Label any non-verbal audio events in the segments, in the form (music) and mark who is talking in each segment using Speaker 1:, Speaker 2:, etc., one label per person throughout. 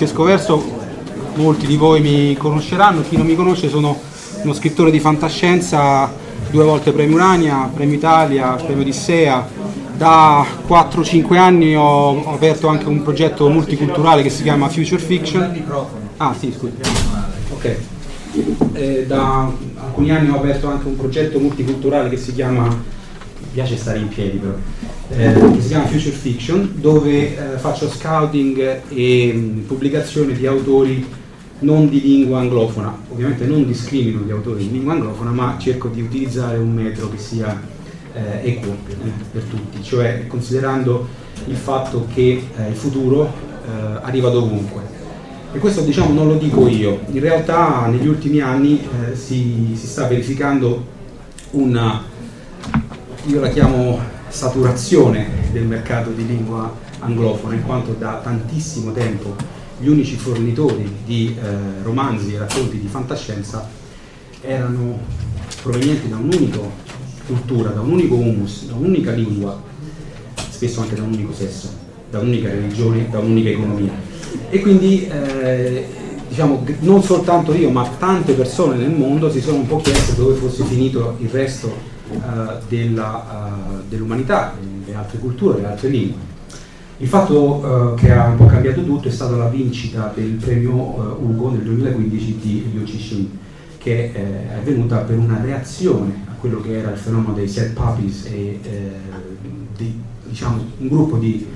Speaker 1: Francesco Verso, molti di voi mi conosceranno, chi non mi conosce sono uno scrittore di fantascienza, due volte premio Urania, premio Italia, premio Odissea. Da 4-5 anni ho, aperto anche un progetto multiculturale che si chiama Future Fiction. Ah sì, scusi. Ok. Eh, da alcuni anni ho aperto anche un progetto multiculturale che si chiama, mi piace stare in piedi però, eh, che si chiama Future Fiction, dove eh, faccio scouting e mh, pubblicazione di autori non di lingua anglofona. Ovviamente non discrimino gli autori di lingua anglofona, ma cerco di utilizzare un metro che sia eh, equo eh, per tutti, cioè considerando il fatto che eh, il futuro eh, arriva dovunque. E questo diciamo non lo dico io, in realtà negli ultimi anni si, si sta verificando una, io la chiamo saturazione del mercato di lingua anglofona, in quanto da tantissimo tempo gli unici fornitori di eh, romanzi e racconti di fantascienza erano provenienti da un'unica cultura, da un unico humus, da un'unica lingua, spesso anche da un unico sesso, da un'unica religione, da un'unica economia. E quindi eh, diciamo, non soltanto io, ma tante persone nel mondo si sono un po' chieste dove fosse finito il resto della, eh, dell'umanità, le altre culture, le altre lingue. Il fatto eh, che ha un po' cambiato tutto è stata la vincita del premio eh, Ugo nel 2015 di Liu Cixin, che eh, è avvenuta per una reazione a quello che era il fenomeno dei set puppies e eh, di, diciamo, un gruppo di,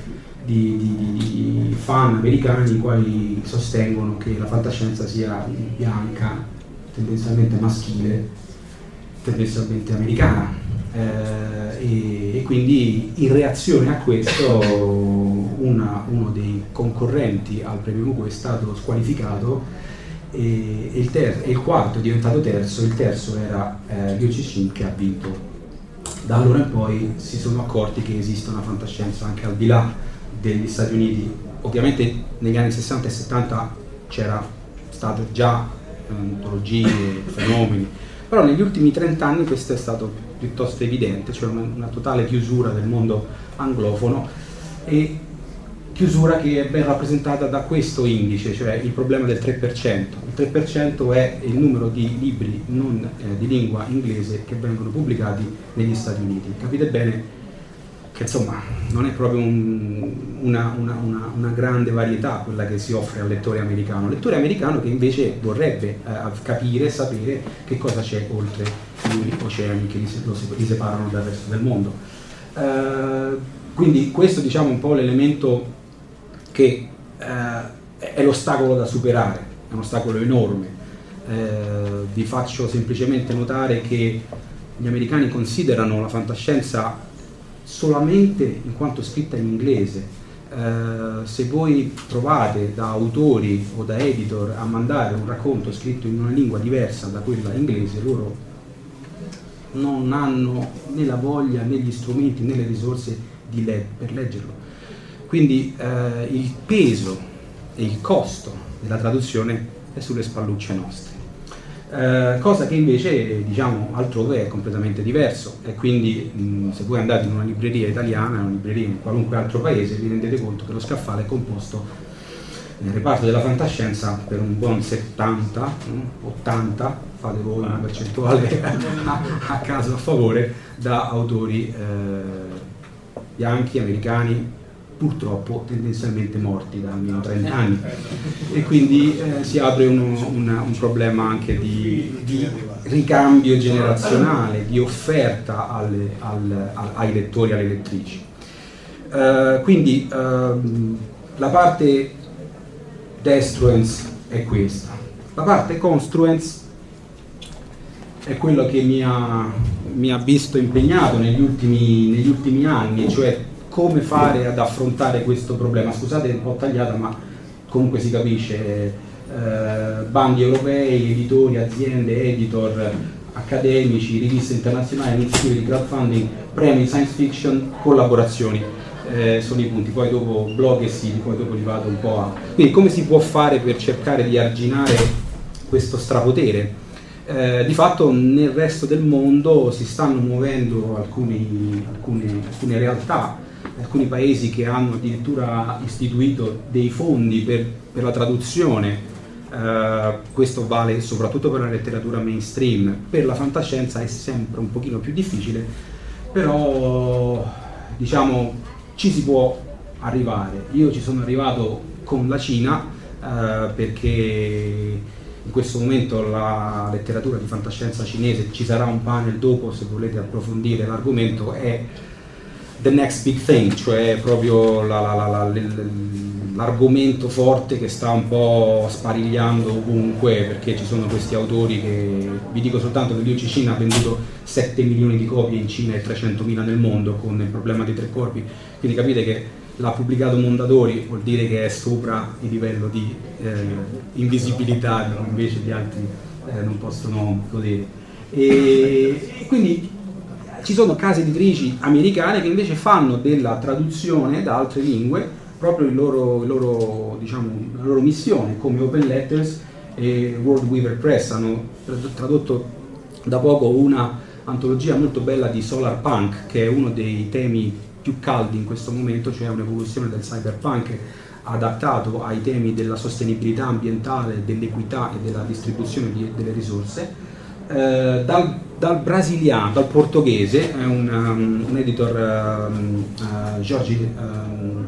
Speaker 1: di, di, di fan americani i quali sostengono che la fantascienza sia bianca, tendenzialmente maschile, tendenzialmente americana. Eh, e, e quindi in reazione a questo una- uno dei concorrenti al premio Ugo è stato squalificato e, e il, ter- e il quarto è diventato terzo, il terzo era eh, Liu Cixin che ha vinto. Da allora in poi si sono accorti che esiste una fantascienza anche al di là degli Stati Uniti ovviamente negli anni 60 e 70 c'era stato già eh, antologie, fenomeni, però negli ultimi 30 anni questo è stato piuttosto evidente, cioè una, totale chiusura del mondo anglofono e chiusura che è ben rappresentata da questo indice, cioè il problema del 3%. Il 3% è il numero di libri non eh, di lingua inglese che vengono pubblicati negli Stati Uniti. Capite bene che insomma non è proprio un, una, una, una, una, grande varietà quella che si offre al lettore americano, lettore americano che invece vorrebbe eh, capire e sapere che cosa c'è oltre gli oceani che li, li separano dal resto del mondo. Eh, quindi questo diciamo un po' l'elemento che eh, è l'ostacolo da superare, è un ostacolo enorme. Eh, vi faccio semplicemente notare che gli americani considerano la fantascienza solamente in quanto scritta in inglese. Eh, se voi provate da autori o da editor a mandare un racconto scritto in una lingua diversa da quella inglese, loro non hanno né la voglia né gli strumenti né le risorse le- per leggerlo. Quindi eh, il peso e il costo della traduzione è sulle spallucce nostre. Eh, cosa che invece diciamo altrove è completamente diverso. E quindi mh, se voi andate in una libreria italiana, in una libreria in qualunque altro paese vi rendete conto che lo scaffale è composto nel reparto della fantascienza per un buon 70, 80, fate voi una percentuale (laughs) (laughs) a, a caso a favore, da autori eh, bianchi, americani, purtroppo tendenzialmente morti da almeno 30 anni. E quindi eh, si apre uno, una, un problema anche di, di, ricambio generazionale, di offerta alle, al, al, ai lettori e alle lettrici. Uh, quindi uh, la parte destruence è questa, la parte construence è quello che mi ha, mi ha visto impegnato negli ultimi, negli ultimi anni, cioè come fare ad affrontare questo problema. Scusate un po' tagliata, ma comunque si capisce. Eh, bandi europei, editori, aziende, editor, accademici, riviste internazionali, iniziative di crowdfunding, premi science fiction, collaborazioni. Eh, sono i punti, poi dopo blog e siti, poi dopo li vado un po' a... Quindi come si può fare per cercare di arginare questo strapotere? Eh, di fatto nel resto del mondo si stanno muovendo alcuni, alcune, alcune realtà alcuni paesi che hanno addirittura istituito dei fondi per, per la traduzione, eh, questo vale soprattutto per la letteratura mainstream, per la fantascienza è sempre un pochino più difficile, però diciamo ci si può arrivare. Io ci sono arrivato con la Cina eh, perché in questo momento la letteratura di fantascienza cinese, ci sarà un panel dopo se volete approfondire l'argomento, è the next big thing, cioè proprio la, la, la, l'argomento forte che sta un po' sparigliando ovunque perché ci sono questi autori che vi dico soltanto che l'IOC Cina ha venduto 7 milioni di copie in Cina e 300 mila nel mondo con il problema dei tre corpi, quindi capite che l'ha pubblicato Mondadori vuol dire che è sopra il livello di eh, invisibilità invece gli altri eh, non possono godere. E, e quindi ci sono case editrici americane che invece fanno della traduzione da altre lingue proprio il loro, il loro, diciamo, la loro missione, come Open Letters e World Weaver Press. Hanno tradotto da poco una antologia molto bella di Solar Punk, che è uno dei temi più caldi in questo momento, cioè un'evoluzione del cyberpunk adattato ai temi della sostenibilità ambientale, dell'equità e della distribuzione di, delle risorse eh, dal, dal, brasiliano, dal portoghese, è un, um, un editor um, uh, Jorge um,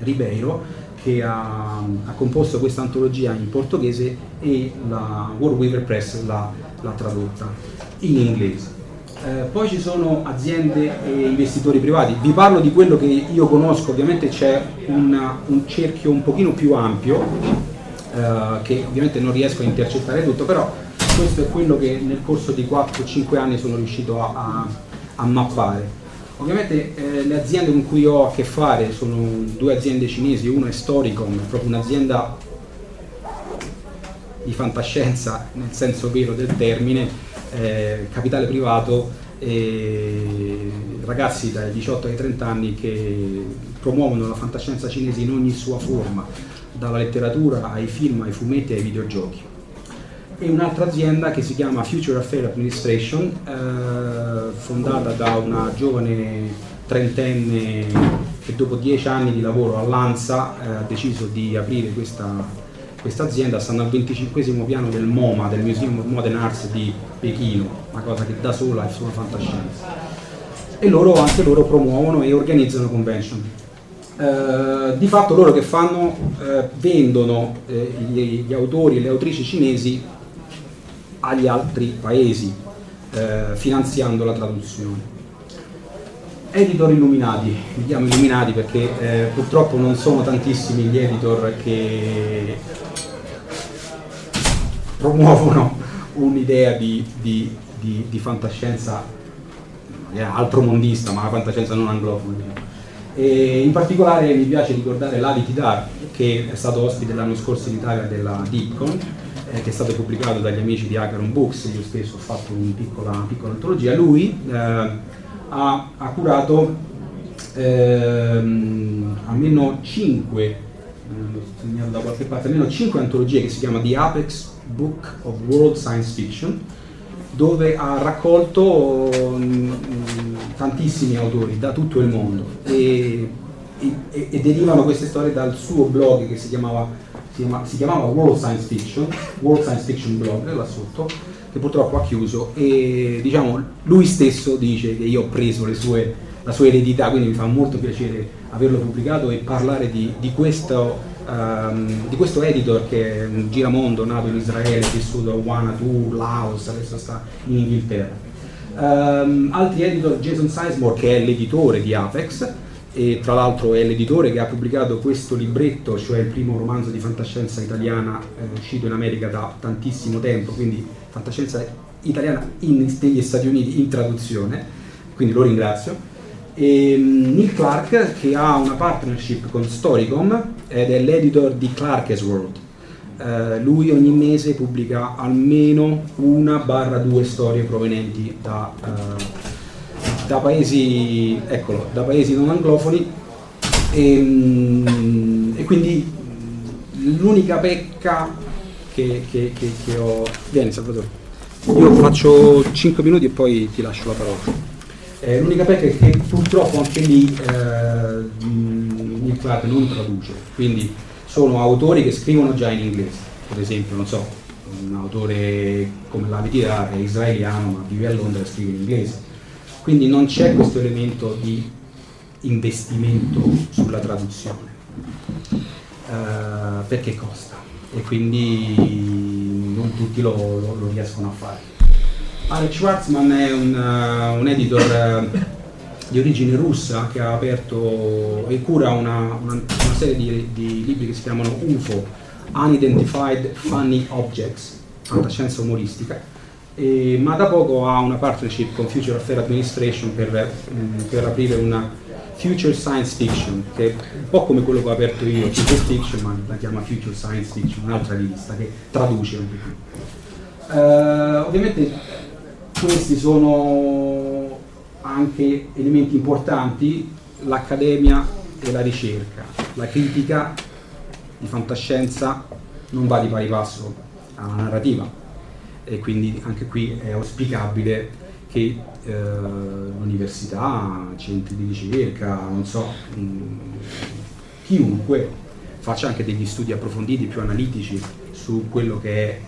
Speaker 1: Ribeiro che ha, ha, composto questa antologia in portoghese e la World Weaver Press l'ha, l'ha tradotta in inglese. Eh, poi ci sono aziende e investitori privati, vi parlo di quello che io conosco, ovviamente c'è una, un cerchio un pochino più ampio eh, che ovviamente non riesco a intercettare tutto, però questo è quello che nel corso di 4-5 anni sono riuscito a, a, a mappare. Ovviamente eh, le aziende con cui ho a che fare sono due aziende cinesi, una è Storicom, è proprio un'azienda di fantascienza nel senso vero del termine, eh, capitale privato, eh, ragazzi dai 18 ai 30 anni che promuovono la fantascienza cinese in ogni sua forma, dalla letteratura ai film, ai fumetti ai videogiochi. E un'altra azienda che si chiama Future Affair Administration, eh, fondata da una giovane trentenne che dopo dieci anni di lavoro all'ANSA eh, ha deciso di aprire questa questa azienda stanno al 25 piano del MoMA, del Museum of Modern Arts di Pechino, una cosa che da sola è solo fantascienza. E loro, anche loro promuovono e organizzano convention. Eh, di fatto loro che fanno? Eh, vendono eh, gli, gli, autori e le autrici cinesi agli altri paesi, eh, finanziando la traduzione. Editor illuminati, li chiamo illuminati perché eh, purtroppo non sono tantissimi gli editor che promuovono un'idea di, di, di, di fantascienza altromondista, ma la fantascienza non anglofona. E in particolare mi piace ricordare Lavi Tidar, che è stato ospite l'anno scorso in Italia della Deepcon, eh, che è stato pubblicato dagli amici di Acaron Books, io stesso ho fatto una piccola, piccola antologia. Lui eh, ha, ha, curato ehm, almeno 5, eh, lo segnalo da qualche parte, almeno 5 antologie che si chiama The Apex Book of World Science Fiction, dove ha raccolto mh, tantissimi autori da tutto il mondo e, e, e, derivano queste storie dal suo blog che si chiamava, si, chiama, si chiamava World Science Fiction, World Science Fiction Blog là sotto, che purtroppo ha chiuso e diciamo lui stesso dice che io ho preso sue, la sua eredità, quindi mi fa molto piacere averlo pubblicato e parlare di, di questo Um, di questo editor che è un giramondo nato in Israele, vissuto a Wanadu, Laos, adesso sta in Inghilterra. Um, altri editor, Jason Sizemore che è l'editore di Apex e tra l'altro è l'editore che ha pubblicato questo libretto, cioè il primo romanzo di fantascienza italiana eh, uscito in America da tantissimo tempo, quindi fantascienza italiana in, negli Stati Uniti in traduzione, quindi lo ringrazio e mm, Neil Clark che ha una partnership con Storycom ed è l'editor di Clark's World. Uh, lui ogni mese pubblica almeno una barra due storie provenienti da, uh, da, paesi, eccolo, da paesi non anglofoni e, um, e quindi l'unica pecca che, che, che, che ho... Vieni Salvatore, io faccio 5 minuti e poi ti lascio la parola. Eh, l'unica pecca è che purtroppo anche lì eh, Nick Clark non traduce, quindi sono autori che scrivono già in inglese, per esempio, non so, un autore come la Vitira è israeliano ma vive a Londra e scrive in inglese, quindi non c'è questo elemento di investimento sulla traduzione, eh, perché costa? E quindi non tutti lo, lo, lo riescono a fare. Alex Schwarzman è un, uh, un editor uh, di origine russa che ha aperto e cura una, una, una serie di, di, libri che si chiamano UFO, Unidentified Funny Objects, fantascienza umoristica, e, ma da poco ha una partnership con Future Affair Administration per, um, per aprire una Future Science Fiction, che è un po' come quello che ho aperto io, Future Fiction, ma la chiama Future Science Fiction, un'altra rivista che traduce un po'. Uh, ovviamente questi sono anche elementi importanti, l'accademia e la ricerca. La critica di fantascienza non va di pari passo alla narrativa e quindi anche qui è auspicabile che eh, l'università, centri di ricerca, non so, mh, mm, chiunque faccia anche degli studi approfonditi, più analitici su quello che è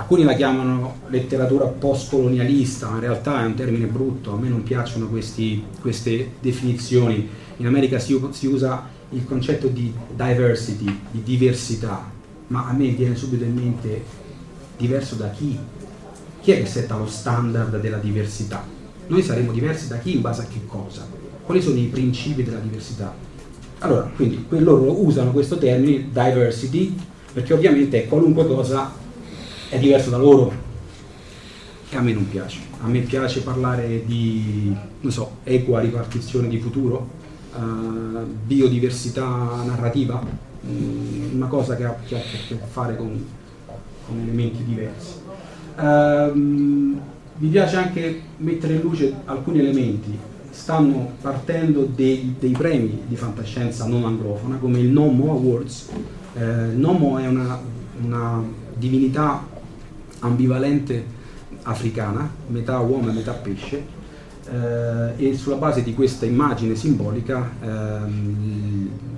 Speaker 1: alcuni la chiamano letteratura post-colonialista, ma in realtà è un termine brutto, a me non piacciono questi, queste definizioni. In America si, si, usa il concetto di diversity, di diversità, ma a me viene subito in mente diverso da chi? Chi è che setta lo standard della diversità? Noi saremo diversi da chi in base a che cosa? Quali sono i principi della diversità? Allora, quindi loro usano questo termine diversity perché ovviamente qualunque cosa è diverso da loro e a me non piace. A me piace parlare di, non so, equa ripartizione di futuro, uh, biodiversità narrativa, um, una cosa che ha, che ha, a che fare con, con elementi diversi. Uh, mi piace anche mettere in luce alcuni elementi. stanno partendo dei, dei premi di fantascienza non anglofona come il Nomo Awards. Eh, Nomo è una, una divinità ambivalente africana, metà uomo e metà pesce, eh, e sulla base di questa immagine simbolica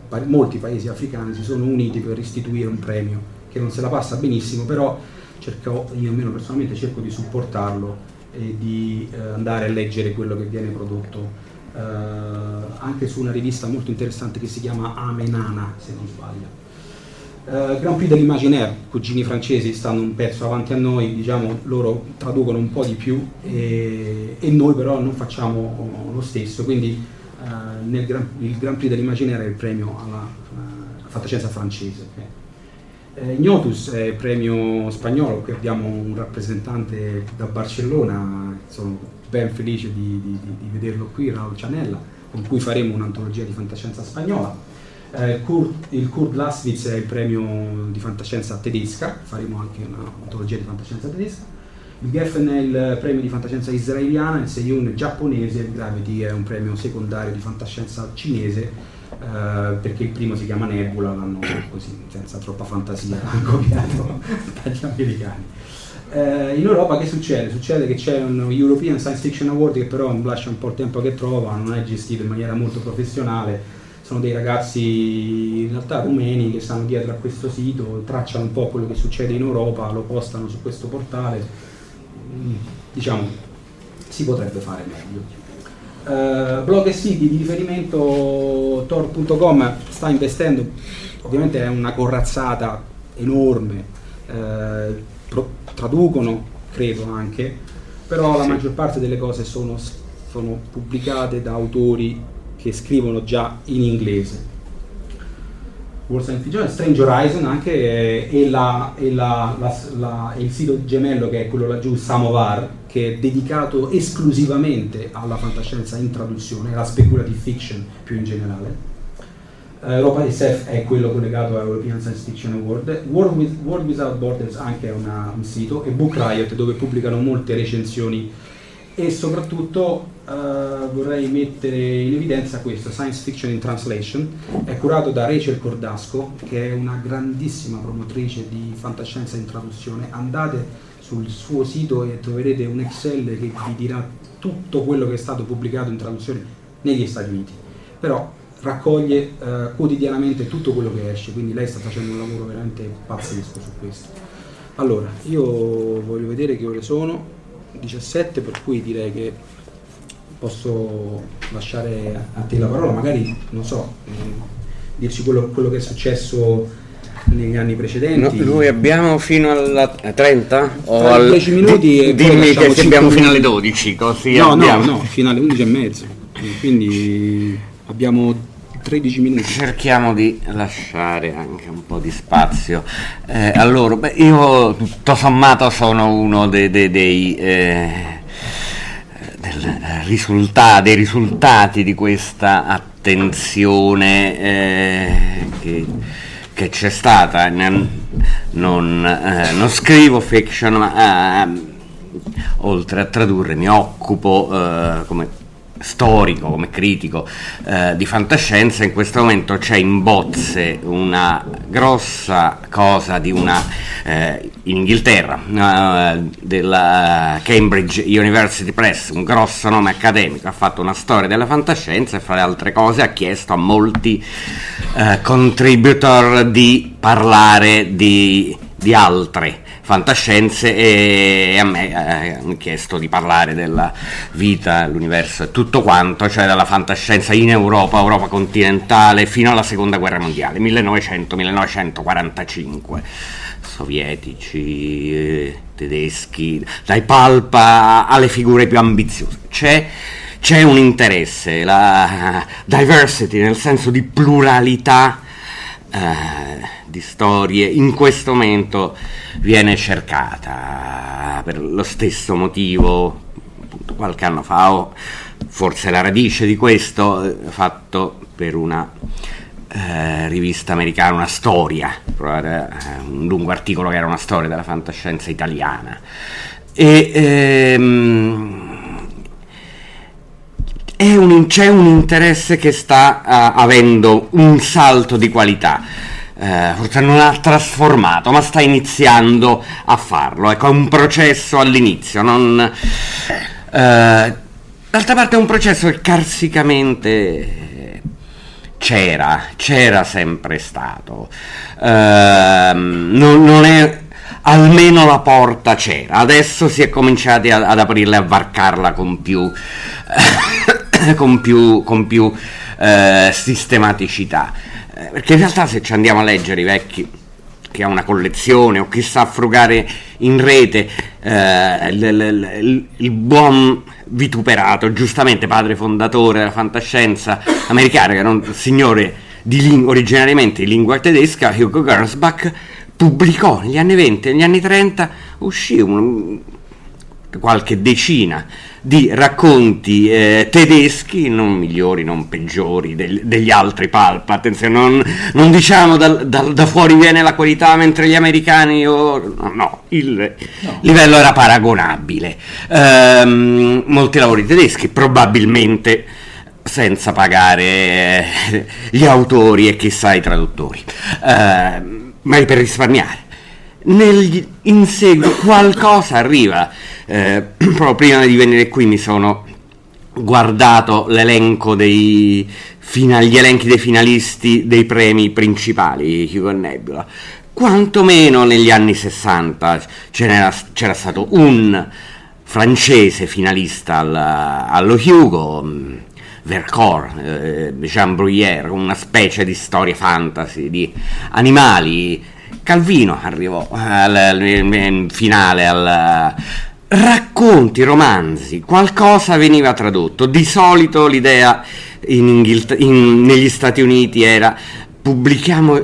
Speaker 1: pa- molti paesi africani si sono uniti per istituire un premio che non se la passa benissimo, però cerco, io almeno personalmente cerco di supportarlo e di eh, andare a leggere quello che viene prodotto eh, anche su una rivista molto interessante che si chiama Amenana, se non sbaglio. Uh, Grand Prix dell'Imaginaire, cugini francesi stanno un pezzo avanti a noi, diciamo loro traducono un po' di più e, e noi però non facciamo lo stesso, quindi uh, nel il Grand Prix dell'Imaginaire è il premio alla uh, fantascienza francese. Eh, Ignotus è il premio spagnolo, qui abbiamo un rappresentante da Barcellona, sono ben felice di, di, di vederlo qui, Raul Cianella, con cui faremo un'antologia di fantascienza spagnola. Eh, Kurt, il Kurt Laswitz è il premio di fantascienza tedesca, faremo anche un'antologia di fantascienza tedesca. Il Geffen è il premio di fantascienza israeliana, il Seiyun giapponese, il Gravity è un premio secondario di fantascienza cinese, eh, perché il primo si chiama Nebula, l'hanno così, senza troppa fantasia, (laughs) copiato (laughs) dagli americani. Eh, in Europa che succede? Succede che c'è un European Science Fiction Award che però lascia un po' il tempo che trova, non è gestito in maniera molto professionale, sono dei ragazzi in realtà rumeni che stanno dietro a questo sito, tracciano un po' quello che succede in Europa, lo postano su questo portale, mm, diciamo si potrebbe fare meglio. Uh, blog e siti di riferimento tor.com sta investendo, ovviamente è una corazzata enorme, uh, pro- traducono credo anche, però la maggior parte delle cose sono, sono pubblicate da autori che scrivono già in inglese. World Science Fiction, Strange Horizon anche eh, e, la, e la, la, il sito gemello che è quello laggiù, Samovar, che è dedicato esclusivamente alla fantascienza in traduzione, alla speculative fiction più in generale. Uh, Europa SF è quello collegato all'European Science Fiction Award, World, With, World Without Borders anche è una, un sito, e Book Riot dove pubblicano molte recensioni e soprattutto uh, vorrei mettere in evidenza questo, Science Fiction in Translation, è curato da Rachel Cordasco, che è una grandissima promotrice di fantascienza in traduzione. Andate sul suo sito e troverete un Excel che vi dirà tutto quello che è stato pubblicato in traduzione negli Stati Uniti. Però raccoglie uh, quotidianamente tutto quello che esce, quindi lei sta facendo un lavoro veramente pazzesco su questo. Allora, io voglio vedere che ore sono, 17, per cui direi che posso lasciare a te la parola, magari, non so, eh, dirci quello, quello, che è successo negli anni precedenti.
Speaker 2: No, noi abbiamo fino alla 30?
Speaker 1: O al 10 minuti e
Speaker 2: Dimmi che abbiamo fino alle 12, così
Speaker 1: no,
Speaker 2: abbiamo.
Speaker 1: No, no, fino alle 11 e mezzo. Quindi abbiamo 13 minuti.
Speaker 2: Cerchiamo di lasciare anche un po' di spazio eh, a loro. Beh, io tutto sommato sono uno dei, dei, dei, eh, risulta- dei risultati di questa attenzione eh, che, che, c'è stata. Non, non, eh, non scrivo fiction, ma eh, oltre a tradurre mi occupo eh, come storico, come critico eh, di fantascienza, in questo momento c'è in bozze una grossa cosa di una eh, in Inghilterra uh, della Cambridge University Press, un grosso nome accademico, ha fatto una storia della fantascienza e fra le altre cose ha chiesto a molti uh, contributor di parlare di, di altre fantascienze e a me eh, hanno chiesto di parlare della vita, l'universo e tutto quanto, cioè della fantascienza in Europa, Europa continentale, fino alla seconda guerra mondiale, 1900-1945 sovietici, eh, tedeschi, dai pulp alle figure più ambiziose. C'è, c'è un interesse, la diversity nel senso di pluralità eh, di storie in questo momento viene cercata per lo stesso motivo appunto, qualche anno fa o forse la radice di questo eh, fatto per una eh, rivista americana una storia eh, un lungo articolo che era una storia della fantascienza italiana. E ehm, un- c'è un interesse che sta ah, avendo un salto di qualità. Eh, forse non ha trasformato, ma sta iniziando a farlo. Ecco, è un processo all'inizio. Non, eh, d'altra parte è un processo che carsicamente c'era, c'era sempre stato. Ehm, non, non è almeno la porta c'era. Adesso si è cominciati ad aprirla e a varcarla con più (laughs) (laughs) con più, con più eh, sistematicità. Eh, perché in realtà se ci andiamo a leggere i vecchi che ha una collezione o chi sa frugare in rete, eh, il, il- il- il buon vituperato, giustamente padre fondatore della fantascienza americana, che era un signore di ling- originariamente di lingua tedesca, Hugo Gernsback, pubblicò negli anni 20 e negli anni 30, uscì un, qualche decina di racconti eh, tedeschi, non migliori, non peggiori del- degli altri pulp. Attenzione, non, non diciamo dal- dal- da fuori viene la qualità mentre gli americani o no, no, il livello era paragonabile. Ehm, molti lavori tedeschi, probabilmente senza pagare eh, gli autori e chissà i traduttori, Ehm, ma per risparmiare negli- in seguito qualcosa arriva. Eh, (clears throat) proprio prima di venire qui mi sono guardato l'elenco dei fina- gli elenchi dei finalisti dei premi principali Hugo e Nebula. Quantomeno negli anni 60 ce n'era- c'era stato un francese finalista al- allo Hugo, mh, Vercors, eh, Jean Bruyère, una specie di storia fantasy di animali. Calvino arrivò al, al- in finale al racconti, romanzi, qualcosa veniva tradotto. Di solito l'idea in Inghilter- in- negli Stati Uniti era pubblichiamo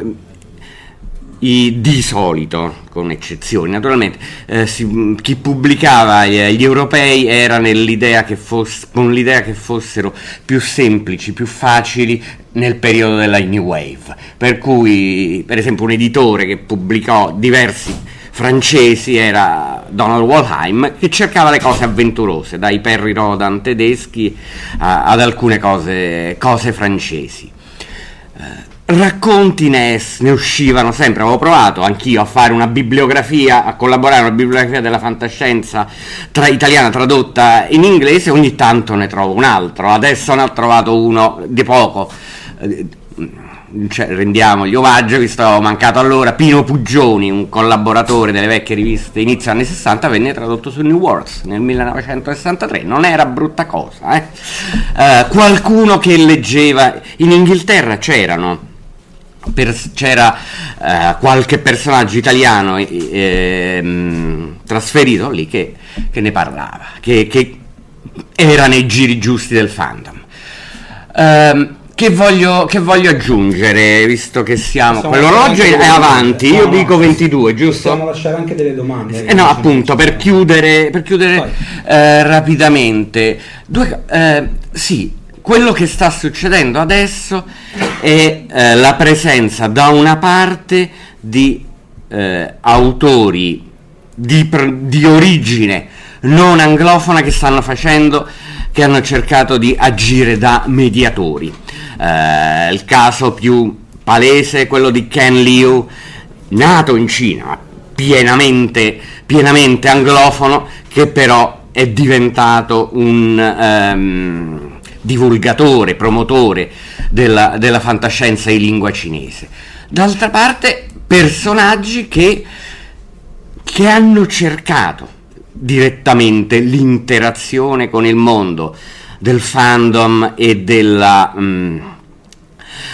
Speaker 2: i- di solito, con eccezioni naturalmente, eh, si- chi pubblicava eh, gli europei era nell'idea che foss- con l'idea che fossero più semplici, più facili nel periodo della New Wave. Per cui, per esempio, un editore che pubblicò diversi francesi era Donald Walheim che cercava le cose avventurose, dai Perry Rodan tedeschi a- ad alcune cose, cose francesi. Racconti ne, ne uscivano sempre, avevo provato anch'io a fare una bibliografia, a collaborare una bibliografia della fantascienza tra, italiana tradotta in inglese, ogni tanto ne trovo un altro, adesso ne ho trovato uno di poco, eh, cioè, rendiamo gli omaggio, visto che ho mancato allora, Pino Puggioni, un collaboratore delle vecchie riviste inizio anni 60, venne tradotto su New Worlds nel 1963, non era brutta cosa. eh. Eh, qualcuno che leggeva, in Inghilterra c'erano per- c'era eh, qualche personaggio italiano eh, ehm, trasferito lì che, che ne parlava, che, che era nei giri giusti del fandom. Ehm, che, voglio, che voglio aggiungere, visto che siamo...
Speaker 1: Possiamo
Speaker 2: Quell'orologio è avanti, io
Speaker 1: No,
Speaker 2: dico 22, giusto?
Speaker 1: Possiamo lasciare anche delle domande.
Speaker 2: Eh no, appunto, per chiudere, per chiudere eh, rapidamente, due, eh, sì, quello che sta succedendo adesso è eh, la presenza da una parte di eh, autori di, di origine non anglofona che stanno facendo, che hanno cercato di agire da mediatori. Eh, il caso più palese è quello di Ken Liu, nato in Cina, pienamente, pienamente anglofono, che però è diventato un ehm, divulgatore, promotore della, della fantascienza in lingua cinese. D'altra parte, personaggi che, che hanno cercato direttamente l'interazione con il mondo del fandom e della...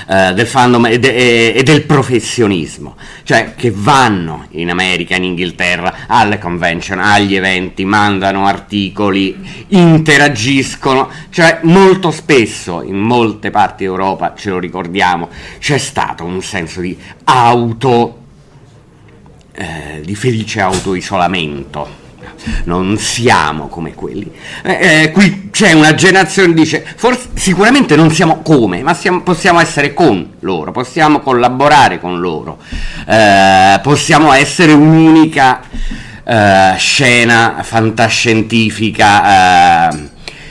Speaker 2: eh, del fandom e, de- e del professionismo, cioè che vanno in America, in Inghilterra, alle convention, agli eventi, mandano articoli, interagiscono, cioè molto spesso in molte parti d'Europa, ce lo ricordiamo, c'è stato un senso di auto, eh, di felice autoisolamento. Non siamo come quelli. Eh, eh, qui c'è una generazione che dice, forse, sicuramente non siamo come, ma siamo- possiamo essere con loro, possiamo collaborare con loro, eh, possiamo essere un'unica eh, scena fantascientifica eh,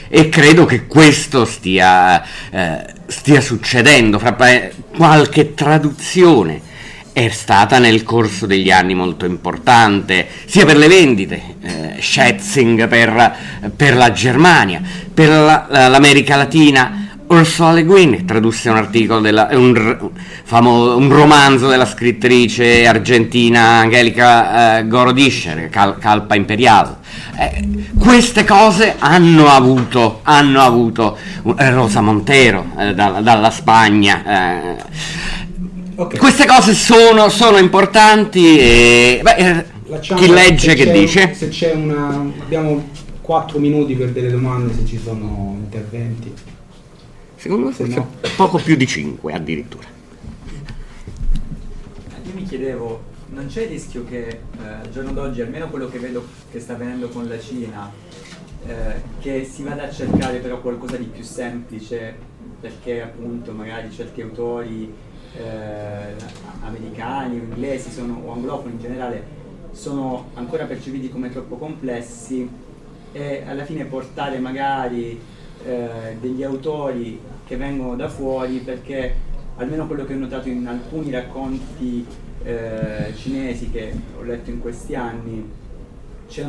Speaker 2: e credo che questo stia, eh, stia succedendo. Fra qualche traduzione è stata nel corso degli anni molto importante, sia per le vendite, eh, Schätzing per, per la Germania, per la- la- l'America Latina. Ursula Le Guin tradusse un della, un, famo- un romanzo della scrittrice argentina Angelica eh, Gorodischer, Cal- Calpa Imperial. Eh, queste cose hanno avuto, hanno avuto eh, Rosa Montero eh, da- dalla Spagna. Eh.
Speaker 1: Ok.
Speaker 2: Queste cose sono, sono importanti e beh, eh, chi legge che dice?
Speaker 1: Se c'è una. abbiamo 4 minuti per delle domande se ci sono interventi.
Speaker 2: Secondo me
Speaker 1: Se no.
Speaker 2: poco più di 5 addirittura.
Speaker 3: Io mi chiedevo, non c'è il rischio che eh, al giorno d'oggi, almeno quello che vedo che sta avvenendo con la Cina, eh, che si vada a cercare però qualcosa di più semplice, perché appunto magari certi autori eh, americani inglesi sono, o anglofoni in generale sono ancora percepiti come troppo complessi e alla fine portare magari eh, degli autori che vengono da fuori perché almeno quello che ho notato in alcuni racconti eh, cinesi che ho letto in questi anni c'è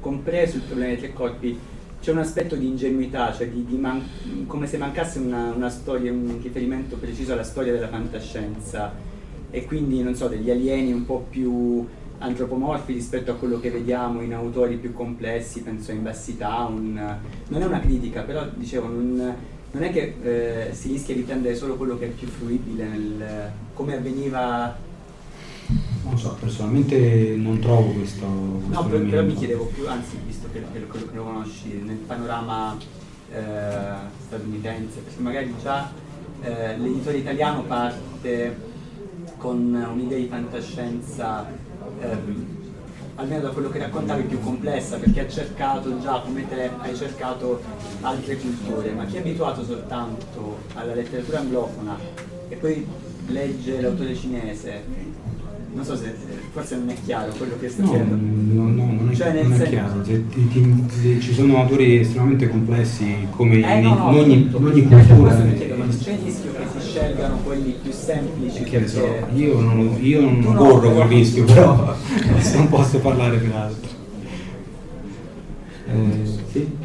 Speaker 3: compreso il problema dei tre corpi c'è un aspetto di ingenuità, cioè di, di man- come se mancasse una, una storia, un riferimento preciso alla storia della fantascienza e quindi non so, degli alieni un po' più antropomorfi rispetto a quello che vediamo in autori più complessi, penso a Inbassi Town. Non è una critica, però dicevo, non, non è che eh, si rischia di prendere solo quello che è più fruibile, nel, come avveniva
Speaker 1: Non so, personalmente non trovo questo. questo
Speaker 3: No, però, però mi chiedevo più, anzi, visto che, che lo, che lo conosci, nel panorama eh, statunitense, perché magari già eh, l'editore italiano parte con un'idea di fantascienza, ehm, almeno da quello che raccontavi, più complessa, perché ha cercato già, come te, hai cercato altre culture, ma chi è abituato soltanto alla letteratura anglofona e poi legge l'autore cinese, non so se forse non è chiaro quello che sto
Speaker 1: No,
Speaker 3: dicendo.
Speaker 1: no, no, non è,
Speaker 3: Cioè, nel
Speaker 1: non è chiaro. Se ti- ti- se ci sono autori estremamente complessi come
Speaker 3: Eh,
Speaker 1: in,
Speaker 3: no,
Speaker 1: ogni,
Speaker 3: appunto.
Speaker 1: in ogni
Speaker 3: Cioè,
Speaker 1: cultura.
Speaker 3: questo mi chiedo, ma c'è il rischio che si scelgano quelli più semplici
Speaker 1: Che ne so,
Speaker 3: perché-
Speaker 1: io non, io non corro quel rischio, però (laughs) non posso parlare per altri. Eh, sì?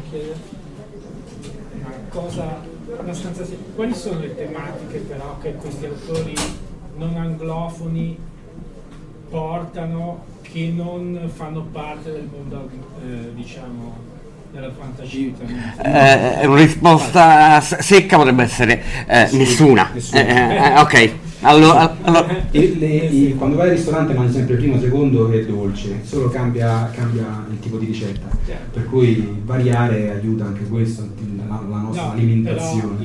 Speaker 4: una cosa abbastanza Quali sono le tematiche però che questi autori non anglofoni portano che non fanno parte del mondo eh, diciamo della fantascienza?
Speaker 2: Eh, una risposta secca potrebbe essere eh, nessuna.
Speaker 1: nessuna.
Speaker 2: Eh, eh, ok, allora, allora-
Speaker 1: E le- i- quando vai al ristorante mangi sempre primo, secondo e dolce, solo cambia, cambia il tipo di ricetta. Per cui variare aiuta anche questo, la, la nostra
Speaker 4: No,
Speaker 1: alimentazione.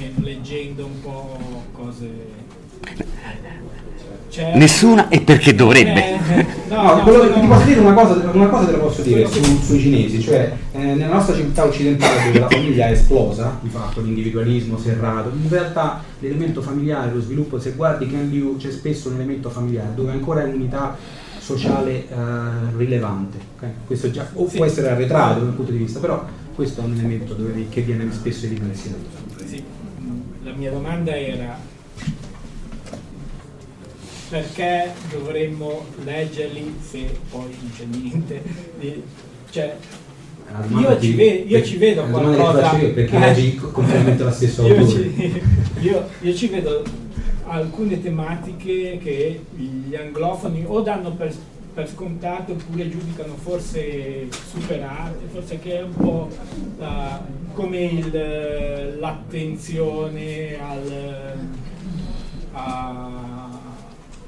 Speaker 4: Eh, almeno leggendo un po' cose c'è-
Speaker 2: nessuna e perché dovrebbe.
Speaker 4: Eh, no,
Speaker 1: No,
Speaker 4: no,
Speaker 1: quello-
Speaker 4: no,
Speaker 1: ti posso dire una cosa, una cosa te la posso dire su- sui cinesi, cioè eh, nella nostra civiltà occidentale dove la famiglia è esplosa, di fatto l'individualismo serrato, in realtà l'elemento familiare, lo sviluppo, se guardi Ken Liu c'è spesso un elemento familiare dove ancora è un'unità sociale eh, rilevante. ok? Questo già o può essere arretrato da un punto di vista, però questo è un elemento dove- che viene spesso evidenziato.
Speaker 4: La mia domanda era perché dovremmo leggerli se poi non c'è niente? Di- Cioè,
Speaker 1: La
Speaker 4: io ci, ve- io ci vedo
Speaker 1: la
Speaker 4: qualcosa.
Speaker 1: perché
Speaker 4: Eh,
Speaker 1: leggi completamente lo stesso (laughs)
Speaker 4: io ci, (laughs) io, io ci vedo alcune tematiche che gli anglofoni o danno per, per scontato oppure giudicano forse superate, forse che è un po' la- come il- l'attenzione al, a-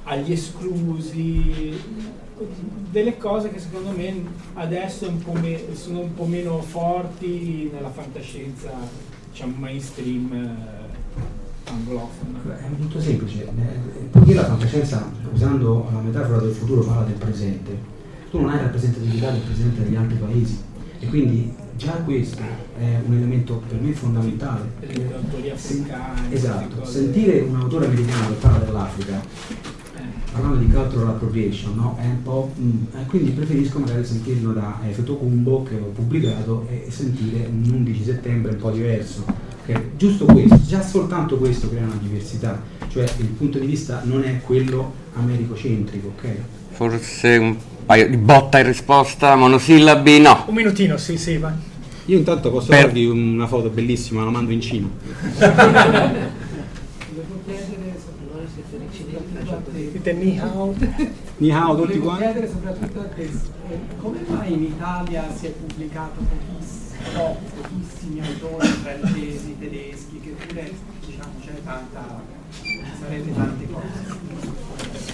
Speaker 4: agli esclusi, delle cose che secondo me adesso un me- sono un po' meno forti nella fantascienza diciamo mainstream eh, anglofona.
Speaker 1: Beh, È molto semplice, eh, poiché la fantascienza, usando la metafora del futuro, parla del presente, tu non hai rappresentatività del presente degli altri paesi e quindi già questo è un elemento per me fondamentale.
Speaker 4: Per esempio, autori africani,
Speaker 1: esatto, sentire un autore americano che parla dell'Africa
Speaker 4: Eh,
Speaker 1: parlando di cultural appropriation, no? È un po', mm, eh, quindi preferisco magari sentirlo da eh, Fotocumbo che ho pubblicato e sentire un 11 settembre un po' diverso. Che giusto questo, già soltanto questo crea una diversità, cioè il punto di vista non è quello americocentrico, ok?
Speaker 2: Forse un paio di botta e risposta, monosillabi, no.
Speaker 5: Un minutino, sì, sì, vai.
Speaker 1: Io intanto posso
Speaker 2: Per-
Speaker 1: darvi una foto bellissima, la mando in Cina.
Speaker 5: Dite ni hao.
Speaker 1: Ni hao tutti
Speaker 6: Volevo
Speaker 1: quanti.
Speaker 6: chiedere soprattutto a te, come mai in Italia si è pubblicato pochiss- autori francesi, tedeschi, che pure diciamo c'è tanta, sarebbe tante cose.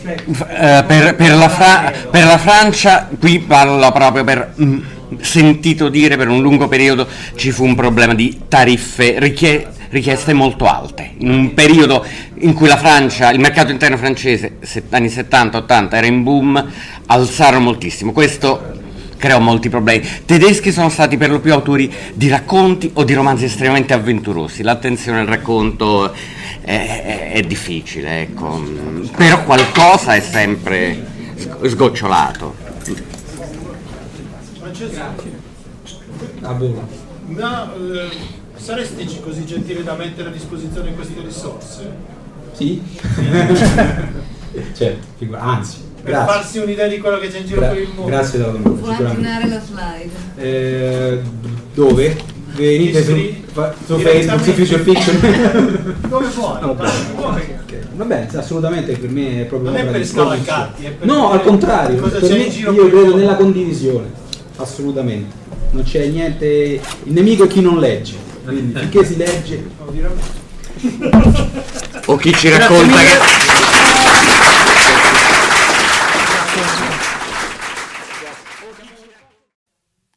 Speaker 6: Cioè,
Speaker 2: Eh, per, per la Fra- per la Francia, qui parlo proprio per mm, sentito dire per un lungo periodo ci fu un problema di tariffe richie- richieste molto alte. In un periodo in cui la Francia, il mercato interno francese, se- anni 70-80 era in boom, alzarono moltissimo. Questo creò molti problemi. Tedeschi sono stati per lo più autori di racconti o di romanzi estremamente avventurosi. L'attenzione al racconto è, è- è difficile, ecco. però qualcosa è sempre sg- sgocciolato.
Speaker 7: Francesco,
Speaker 1: A volo.
Speaker 7: ma eh, saresti così gentile da mettere a disposizione queste risorse?
Speaker 1: Sì? (laughs) certo, anzi,
Speaker 7: Per
Speaker 1: grazie.
Speaker 7: farsi un'idea di quello che c'è in giro
Speaker 1: Gra-
Speaker 7: per il mondo?
Speaker 1: grazie della domanda,
Speaker 8: Può aggiornare la slide.
Speaker 1: Eh, dove? Venite su, fa- su Facebook, su Future Fiction. (laughs)
Speaker 7: Dove vuoi?
Speaker 1: No,
Speaker 7: dai, vuoi.
Speaker 1: Ok. Vabbè, assolutamente per me è proprio
Speaker 7: Non è per scavalcarti, è per
Speaker 1: No, al contrario,
Speaker 7: cosa
Speaker 1: per
Speaker 7: c'è
Speaker 1: me,
Speaker 7: in giro
Speaker 1: io credo nella condivisione, assolutamente. Non c'è niente, il nemico è chi non legge, quindi (laughs) finché si legge...
Speaker 2: O chi ci racconta che...